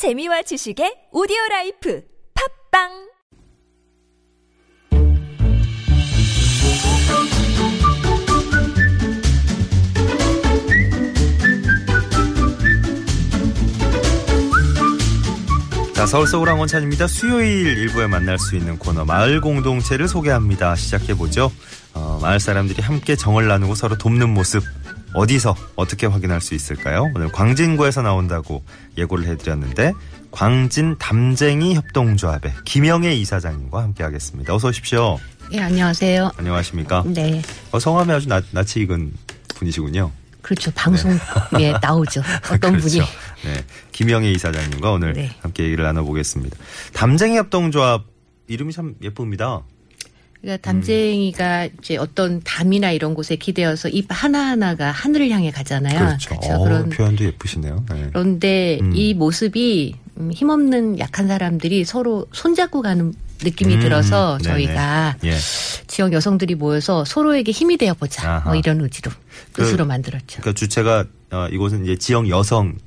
재미와 지식의 오디오 life 팟빵 자, 서울 서울항 원찬입니다. 수요일 일부에 만날 수 있는 코너 마을 공동체를 소개합니다. 시작해 보죠. 어, 마을 사람들이 함께 정을 나누고 서로 돕는 모습 어디서 어떻게 확인할 수 있을까요? 오늘 광진구에서 나온다고 예고를 해드렸는데 광진 담쟁이 협동조합의 김영애 이사장님과 함께하겠습니다. 어서 오십시오. 예, 안녕하세요. 안녕하십니까? 네. 어, 성함이 아주 낯, 낯이 익은 분이시군요. 그렇죠. 방송에 나오죠. 어떤 그렇죠. 분이. 네. 김영애 이사장님과 오늘 네. 함께 얘기를 나눠보겠습니다. 담쟁이 협동조합 이름이 참 예쁩니다. 그러니까 담쟁이가 이제 어떤 담이나 이런 곳에 기대어서 잎 하나하나가 하늘을 향해 가잖아요. 그렇죠. 어, 그런 표현도 예쁘시네요. 네. 그런데 음. 이 모습이 음, 힘없는 약한 사람들이 서로 손잡고 가는 느낌이 음, 들어서. 저희가 예. 지역 여성들이 모여서 서로에게 힘이 되어 보자. 뭐 이런 의지로 그- 뜻으로 만들었죠. 그러니까 주체가 어, 이곳은 이제 지역 여성이군요.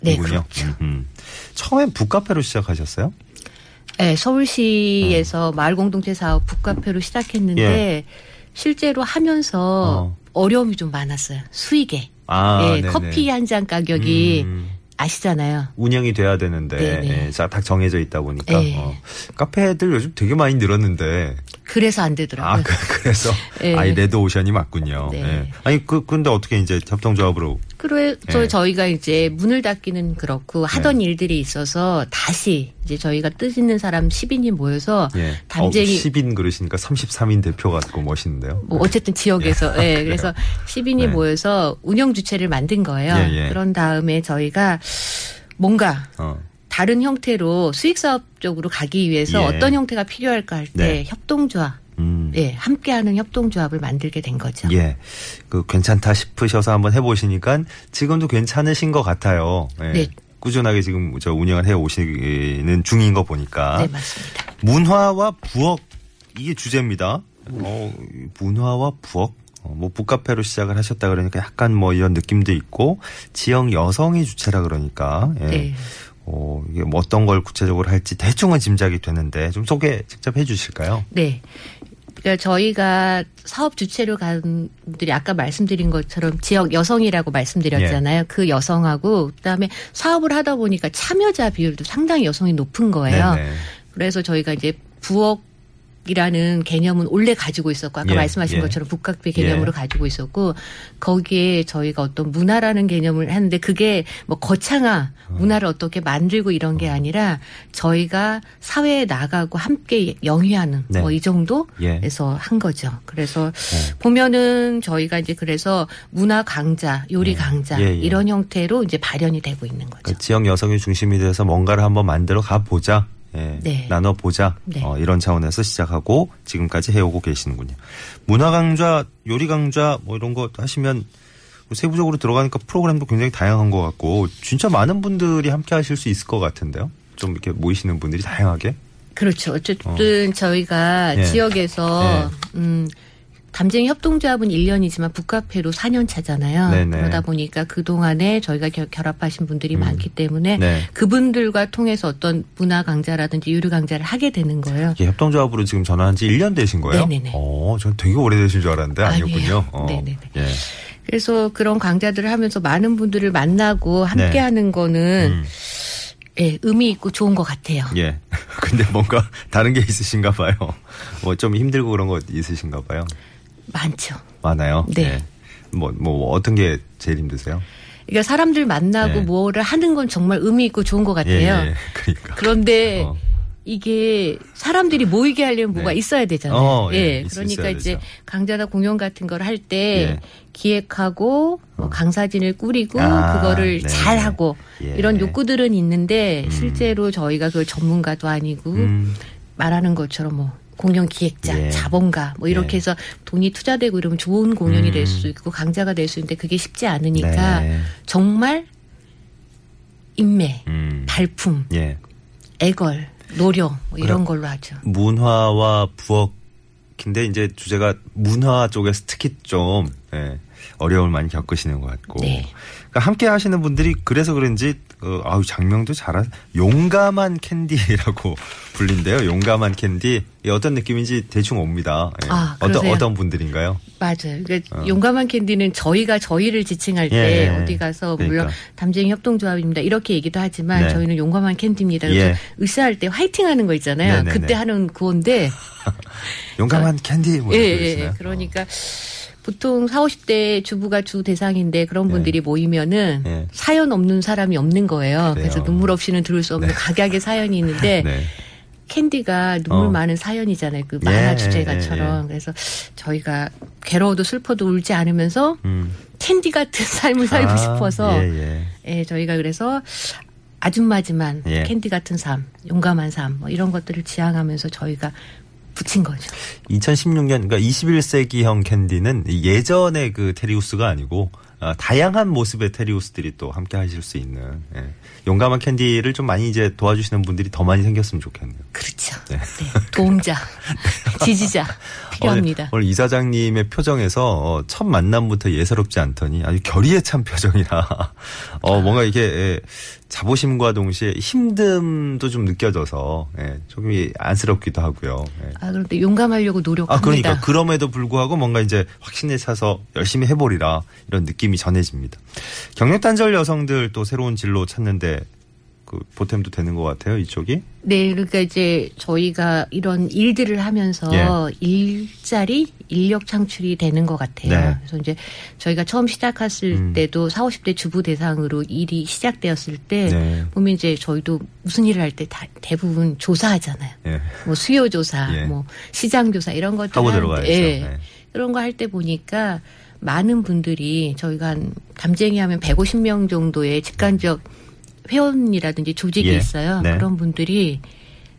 네, 그렇죠. 음, 음. 처음엔 북카페로 시작하셨어요? 네, 서울시에서 마을 공동체 사업 북카페로 시작했는데 음. 예. 실제로 하면서 어. 어려움이 좀 많았어요. 수익에. 아, 예. 커피 한 잔 가격이 음, 아시잖아요. 운영이 돼야 되는데. 예, 자, 딱 정해져 있다 보니까 네. 어, 카페들 요즘 되게 많이 늘었는데 그래서 안 되더라고요. 아 그, 래서 예. 아이 레드 오션이 맞군요. 네. 예. 아니 그 근데 어떻게 이제 협동조합으로 그래서 네. 저희가 이제 문을 닫기는 그렇고 하던 일들이 있어서 다시 이제 저희가 뜻 있는 사람 10인이 모여서 예. 담쟁이 어, 10인 그러시니까 33인 대표 같고 멋있는데요. 뭐 어쨌든 지역에서 예, 그래요? 그래서 10인이 네. 모여서 운영 주체를 만든 거예요. 예, 예. 그런 다음에 저희가 뭔가 어. 다른 형태로 수익 사업 쪽으로 가기 위해서 예. 어떤 형태가 필요할까 할때 네. 협동조합, 음. 예, 함께하는 협동조합을 만들게 된 거죠. 예. 그 괜찮다 싶으셔서 한번 해보시니까 지금도 괜찮으신 것 같아요. 예. 네. 꾸준하게 지금 저 운영을 해 오시는 중인 거 보니까. 네, 맞습니다. 문화와 부엌 이게 주제입니다. 어, 문화와 부엌. 어, 뭐 북카페로 시작을 하셨다 그러니까 약간 뭐 이런 느낌도 있고 지역 여성이 주체라 그러니까 예. 네. 어, 이게 뭐 어떤 걸 구체적으로 할지 대충은 짐작이 되는데 좀 소개 직접 해주실까요? 네. 그러니까 저희가 사업 주체로 간 분들이 아까 말씀드린 것처럼 지역 여성이라고 말씀드렸잖아요. 예. 그 여성하고 그다음에 사업을 하다 보니까 참여자 비율도 상당히 여성이 높은 거예요. 네네. 그래서 저희가 이제 부엌 이라는 개념은 원래 가지고 있었고 아까 예, 말씀하신 예. 것처럼 북카페 개념으로 예. 가지고 있었고 거기에 저희가 어떤 문화라는 개념을 했는데 그게 뭐 거창한 문화를 어떻게 만들고 이런 게 아니라 저희가 사회에 나가고 함께 영위하는 네. 뭐이 정도 예. 에서 한 거죠. 그래서 네. 보면은 저희가 이제 그래서 문화 강자, 요리 강자 예, 예. 이런 형태로 이제 발현이 되고 있는 거죠. 그 지역 여성이 중심이 돼서 뭔가를 한번 만들어 가 보자. 예, 네. 나눠 보자. 네. 어, 이런 차원에서 시작하고 지금까지 해오고 계시는군요. 문화 강좌, 요리 강좌 뭐 이런 거 하시면 뭐 세부적으로 들어가니까 프로그램도 굉장히 다양한 것 같고 진짜 많은 분들이 함께 하실 수 있을 것 같은데요. 좀 이렇게 모이시는 분들이 다양하게. 그렇죠. 어쨌든 저희가 예. 지역에서 음 담쟁이 협동조합은 1년이지만 북카페로 4년 차잖아요. 네네. 그러다 보니까 그동안에 저희가 결, 결합하신 분들이 많기 때문에 네. 그분들과 통해서 어떤 문화 강좌라든지 유료 강좌를 하게 되는 거예요. 이게 협동조합으로 지금 전화한 지 1년 되신 거예요? 네네네. 어, 전 되게 오래되신 줄 알았는데 아니었군요. 어. 네네네. 예. 그래서 그런 강좌들을 하면서 많은 분들을 만나고 함께 네. 하는 거는 음. 예, 의미 있고 좋은 것 같아요. 예. 근데 뭔가 다른 게 있으신가 봐요. 뭐 좀 힘들고 그런 거 있으신가 봐요. 많죠. 많아요. 네. 예. 뭐, 뭐, 어떤 게 제일 힘드세요? 그러니까 사람들 만나고 네. 뭐를 하는 건 정말 의미 있고 좋은 것 같아요. 예, 예. 그러니까. 그런데 어. 이게 사람들이 모이게 하려면 뭐가 네. 있어야 되잖아요. 어, 예, 예, 있- 그러니까 이제 되죠. 강좌나 공연 같은 걸 할때 예. 기획하고 뭐 강사진을 꾸리고 아, 그거를 네. 잘 하고 예. 이런 욕구들은 있는데 음. 실제로 저희가 그 전문가도 아니고 음, 말하는 것처럼 뭐 공연 기획자, 예. 자본가 뭐 이렇게 예. 해서 돈이 투자되고 이러면 좋은 공연이 음. 될수 있고 강좌가 될 수 있는데 그게 쉽지 않으니까 네. 정말 인매, 음. 발품, 예. 애걸, 노력 뭐 이런 걸로 하죠. 문화와 부엌인데 이제 주제가 문화 쪽에서 특히 좀, 예. 어려움을 많이 겪으시는 것 같고. 네. 그러니까 함께 하시는 분들이 그래서 그런지 어, 아우 장명도 잘한 용감한 캔디라고 불린대요. 용감한 캔디. 이 어떤 느낌인지 대충 옵니다. 예. 아, 어떤? 어떤 분들인가요? 맞아요. 그러니까 용감한 캔디는 저희가 저희를 지칭할 때 어. 예. 어디 가서 물론 그러니까. 담쟁이 협동조합입니다. 이렇게 얘기도 하지만 네. 저희는 용감한 캔디입니다. 그래서 예. 의사할 때 화이팅 하는 거 있잖아요. 네네네. 그때 하는 구호인데 용감한 캔디 뭐 예, 예, 예. 그러니까 보통 40, 50대 주부가 주 대상인데 그런 분들이 모이면은 예. 사연 없는 사람이 없는 거예요. 그래요. 그래서 눈물 없이는 들을 수 없는 네. 각양의 사연이 있는데 네. 캔디가 눈물 어. 많은 사연이잖아요. 그 만화 예, 주제가처럼. 예, 예. 그래서 저희가 괴로워도 슬퍼도 울지 않으면서 음. 캔디 같은 삶을 살고 아, 싶어서 예, 예. 예, 저희가 그래서 아줌마지만 예. 캔디 같은 삶, 용감한 삶, 뭐 이런 것들을 지향하면서 저희가 붙인 거죠. 2016년 그러니까 21세기형 캔디는 예전의 그 테리우스가 아니고 어, 다양한 모습의 테리우스들이 또 함께 하실 수 있는 예. 용감한 캔디를 좀 많이 이제 도와주시는 분들이 더 많이 생겼으면 좋겠네요. 그렇죠. 네. 네. 도움자, 지지자 필요합니다. 오늘, 오늘 이 사장님의 표정에서 어, 첫 만남부터 예사롭지 않더니 아주 결의에 찬 표정이라 어, 뭔가 이게 예, 자부심과 동시에 힘듦도 좀 느껴져서 예, 조금 이 안쓰럽기도 하고요. 예. 아, 그런데 용감하려고 노력합니다. 아, 그러니까 그럼에도 불구하고 뭔가 이제 확신에 차서 열심히 해보리라 이런 느낌이 전해집니다. 경력 단절 여성들 또 새로운 진로 찾는데 그 보탬도 되는 것 같아요 이쪽이. 네, 그러니까 이제 저희가 이런 일들을 하면서 일자리, 인력 창출이 되는 것 같아요. 네. 그래서 이제 저희가 처음 시작했을 음. 때도 40, 50대 주부 대상으로 일이 시작되었을 때 네. 보면 이제 저희도 무슨 일을 할 때 대부분 조사하잖아요. 예. 뭐 수요 조사, 예. 뭐 시장 조사 이런 것들 하고 들어가야죠. 예. 네. 그런 거 할 때 보니까 많은 분들이 저희가 한 담쟁이 하면 150명 정도의 직관적 회원이라든지 조직이 예. 있어요. 네. 그런 분들이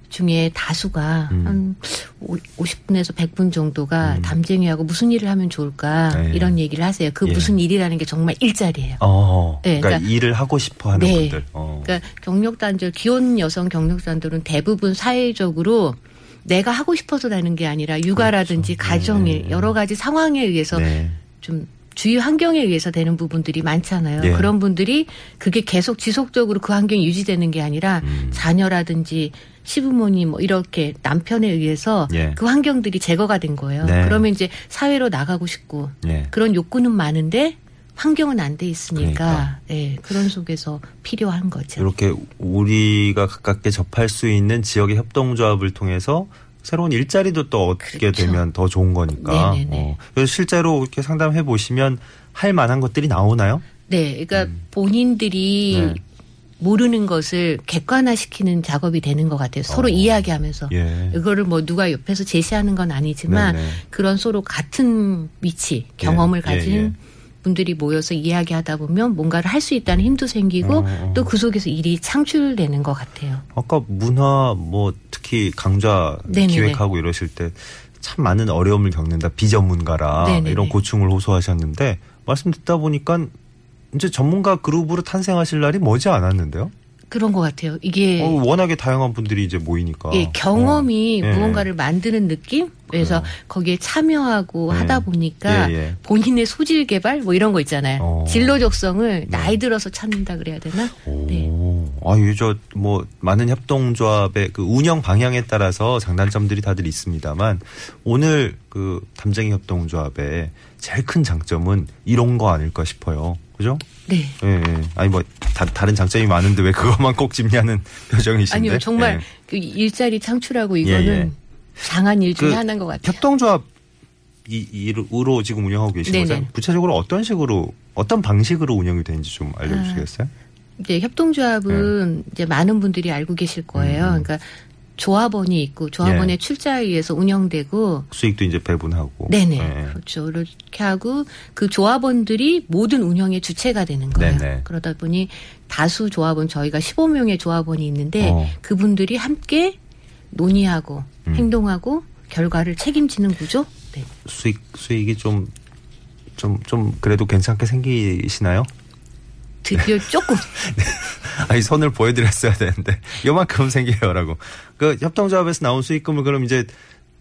중에 다수가 음. 한 50분에서 100분 정도가 담쟁이하고 무슨 일을 하면 좋을까 네. 이런 얘기를 하세요. 그 예. 무슨 일이라는 게 정말 일자리예요. 어, 네, 그러니까, 그러니까- 일을 하고 싶어 하는 네. 분들. 어. 그러니까 경력단절 기혼 여성 경력단절은 대부분 사회적으로 내가 하고 싶어서라는 게 아니라 육아라든지 가정일 여러 가지 상황에 의해서 그렇죠. 네. 좀 주위 환경에 의해서 되는 부분들이 많잖아요. 예. 그런 분들이 그게 계속 지속적으로 그 환경이 유지되는 게 아니라 음. 자녀라든지 시부모님 뭐 이렇게 남편에 의해서 예. 그 환경들이 제거가 된 거예요. 네. 그러면 이제 사회로 나가고 싶고 예. 그런 욕구는 많은데 환경은 안 돼 있으니까 그러니까. 예, 그런 속에서 필요한 거죠. 이렇게 우리가 가깝게 접할 수 있는 지역의 협동조합을 통해서 새로운 일자리도 또 얻게 그렇죠. 되면 더 좋은 거니까. 네네네. 어. 그래서 실제로 이렇게 상담해 보시면 할 만한 것들이 나오나요? 네, 그러니까 본인들이 음. 네. 모르는 것을 객관화시키는 작업이 되는 것 같아요. 서로 어. 이야기하면서. 예. 이거를 뭐 누가 옆에서 제시하는 건 아니지만 네네. 그런 서로 같은 위치, 경험을 예, 가진 예. 분들이 모여서 이야기하다 보면 뭔가를 할 수 있다는 힘도 생기고 어, 어. 또그 속에서 일이 창출되는 것 같아요. 아까 문화 뭐 특히 강좌 네네네. 기획하고 이러실 때 참 많은 어려움을 겪는다 비전문가라 네네네. 이런 고충을 호소하셨는데 말씀 듣다 보니까 이제 전문가 그룹으로 탄생하실 날이 머지 않았는데요. 그런 것 같아요. 이게 어, 워낙에 다양한 분들이 이제 모이니까. 예, 경험이 어. 예. 무언가를 만드는 느낌? 그래서 그래요. 거기에 참여하고 예. 하다 보니까 예, 예. 본인의 소질 개발 뭐 이런 거 있잖아요. 어. 진로 적성을 나이 들어서 찾는다 그래야 되나? 네. 오, 아유, 저, 뭐, 많은 협동조합의 그 운영 방향에 따라서 장단점들이 다들 있습니다만, 오늘 그 담쟁이 협동조합의 제일 큰 장점은 이런 거 아닐까 싶어요. 그죠? 네. 예, 예. 아니, 뭐, 다, 다른 장점이 많은데 왜 그것만 꼭 짚냐는 표정이신데. 아니요, 정말 예. 그 일자리 창출하고 이거는 예. 장한 일 중에 그 하나인 것 같아요. 협동조합 이, 이로 지금 운영하고 계신 네네. 거잖아요. 구체적으로 어떤 식으로, 어떤 방식으로 운영이 되는지 좀 알려주시겠어요? 이제 협동조합은 이제 많은 분들이 알고 계실 거예요. 네. 음. 그러니까 조합원이 있고 조합원의 예. 출자에 의해서 운영되고 수익도 이제 배분하고. 네네 예. 그렇죠 이렇게 하고 그 조합원들이 모든 운영의 주체가 되는 거예요. 네네. 그러다 보니 다수 조합원 저희가 15명의 조합원이 있는데 어. 그분들이 함께 논의하고 음. 행동하고 결과를 책임지는 구조. 네. 수익 수익이 좀 좀, 좀, 그래도 괜찮게 생기시나요? 드디어 조금 아니, 손을 보여드렸어야 되는데, 요만큼 생겨요라고. 그 협동조합에서 나온 수익금을 그럼 이제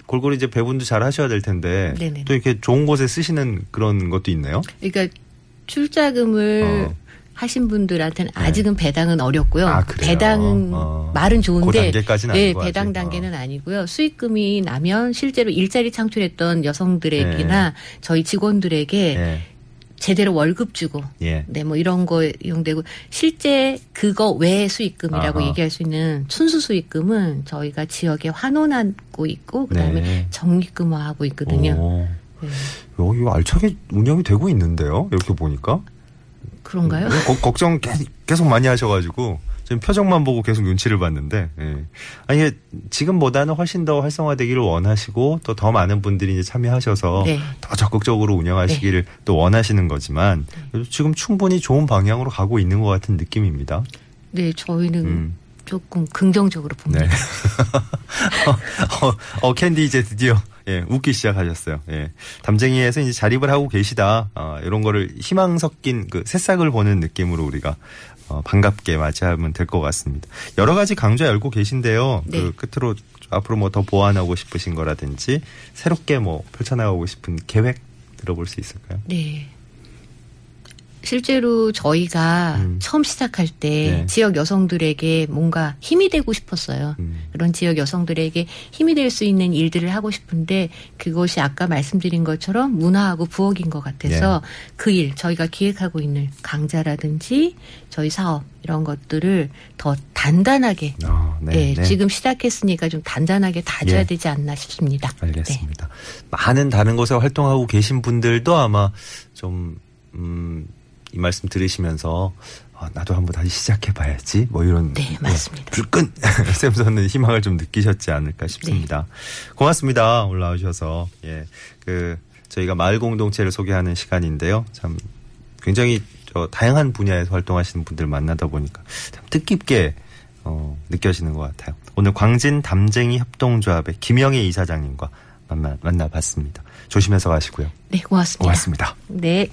골고루 이제 배분도 잘 하셔야 될 텐데 네네. 또 이렇게 좋은 곳에 쓰시는 그런 것도 있나요? 그러니까 출자금을 어. 하신 분들한테는 아직은 배당은 어렵고요. 아, 그래요? 배당은 어. 말은 그 좋은데 단계까지는 네, 아니고 배당 아직. 단계는 아니고요. 수익금이 나면 실제로 일자리 창출했던 여성들에게나 저희 직원들에게 예. 제대로 월급 주고 예. 네, 뭐 이런 거 이용되고 실제 그거 외의 수익금이라고 아하. 얘기할 수 있는 순수 수익금은 저희가 지역에 환원하고 있고 그다음에 네. 적립금화하고 있거든요. 오. 네. 어, 이거 알차게 운영이 되고 있는데요. 이렇게 보니까. 그런가요? 거- 걱정 계속, 계속 많이 하셔가지고 지금 표정만 보고 계속 눈치를 봤는데 예. 아니 지금보다는 훨씬 더 활성화되기를 원하시고 또 더 많은 분들이 이제 참여하셔서 네. 더 적극적으로 운영하시기를 또 원하시는 거지만 지금 충분히 좋은 방향으로 가고 있는 것 같은 느낌입니다. 네, 저희는 음. 조금 긍정적으로 봅니다. 네. 어, 어, 캔디 이제 드디어 예, 웃기 시작하셨어요. 예. 담쟁이에서 이제 자립을 하고 계시다. 어, 이런 거를 희망 섞인 그 새싹을 보는 느낌으로 우리가 어, 반갑게 맞이하면 될 것 같습니다. 여러 가지 강좌 열고 계신데요. 네. 그 끝으로 앞으로 뭐 더 보완하고 싶으신 거라든지 새롭게 뭐 펼쳐나가고 싶은 계획 들어볼 수 있을까요? 네. 실제로 저희가 음. 처음 시작할 때 네. 지역 여성들에게 뭔가 힘이 되고 싶었어요. 음. 그런 지역 여성들에게 힘이 될 수 있는 일들을 하고 싶은데 그것이 아까 말씀드린 것처럼 문화하고 부엌인 것 같아서 네. 그 일, 저희가 기획하고 있는 강좌라든지 저희 사업 이런 것들을 더 단단하게 아, 예, 네. 지금 시작했으니까 좀 단단하게 다져야 예. 되지 않나 싶습니다. 네. 알겠습니다. 많은 다른 곳에 활동하고 계신 분들도 아마 좀, 음, 이 말씀 들으시면서, 아, 나도 한번 다시 시작해봐야지. 뭐 이런. 네, 맞습니다. 불끈! 쌤서는 희망을 좀 느끼셨지 않을까 싶습니다. 네. 고맙습니다. 올라오셔서. 예. 그, 저희가 마을 공동체를 소개하는 시간인데요. 참, 굉장히 저 다양한 분야에서 활동하시는 분들 만나다 보니까 참 뜻깊게 어, 느껴지는 것 같아요. 오늘 광진 담쟁이 협동조합의 김영애 이사장님과 만나, 만나봤습니다. 조심해서 가시고요. 네, 고맙습니다. 고맙습니다. 네.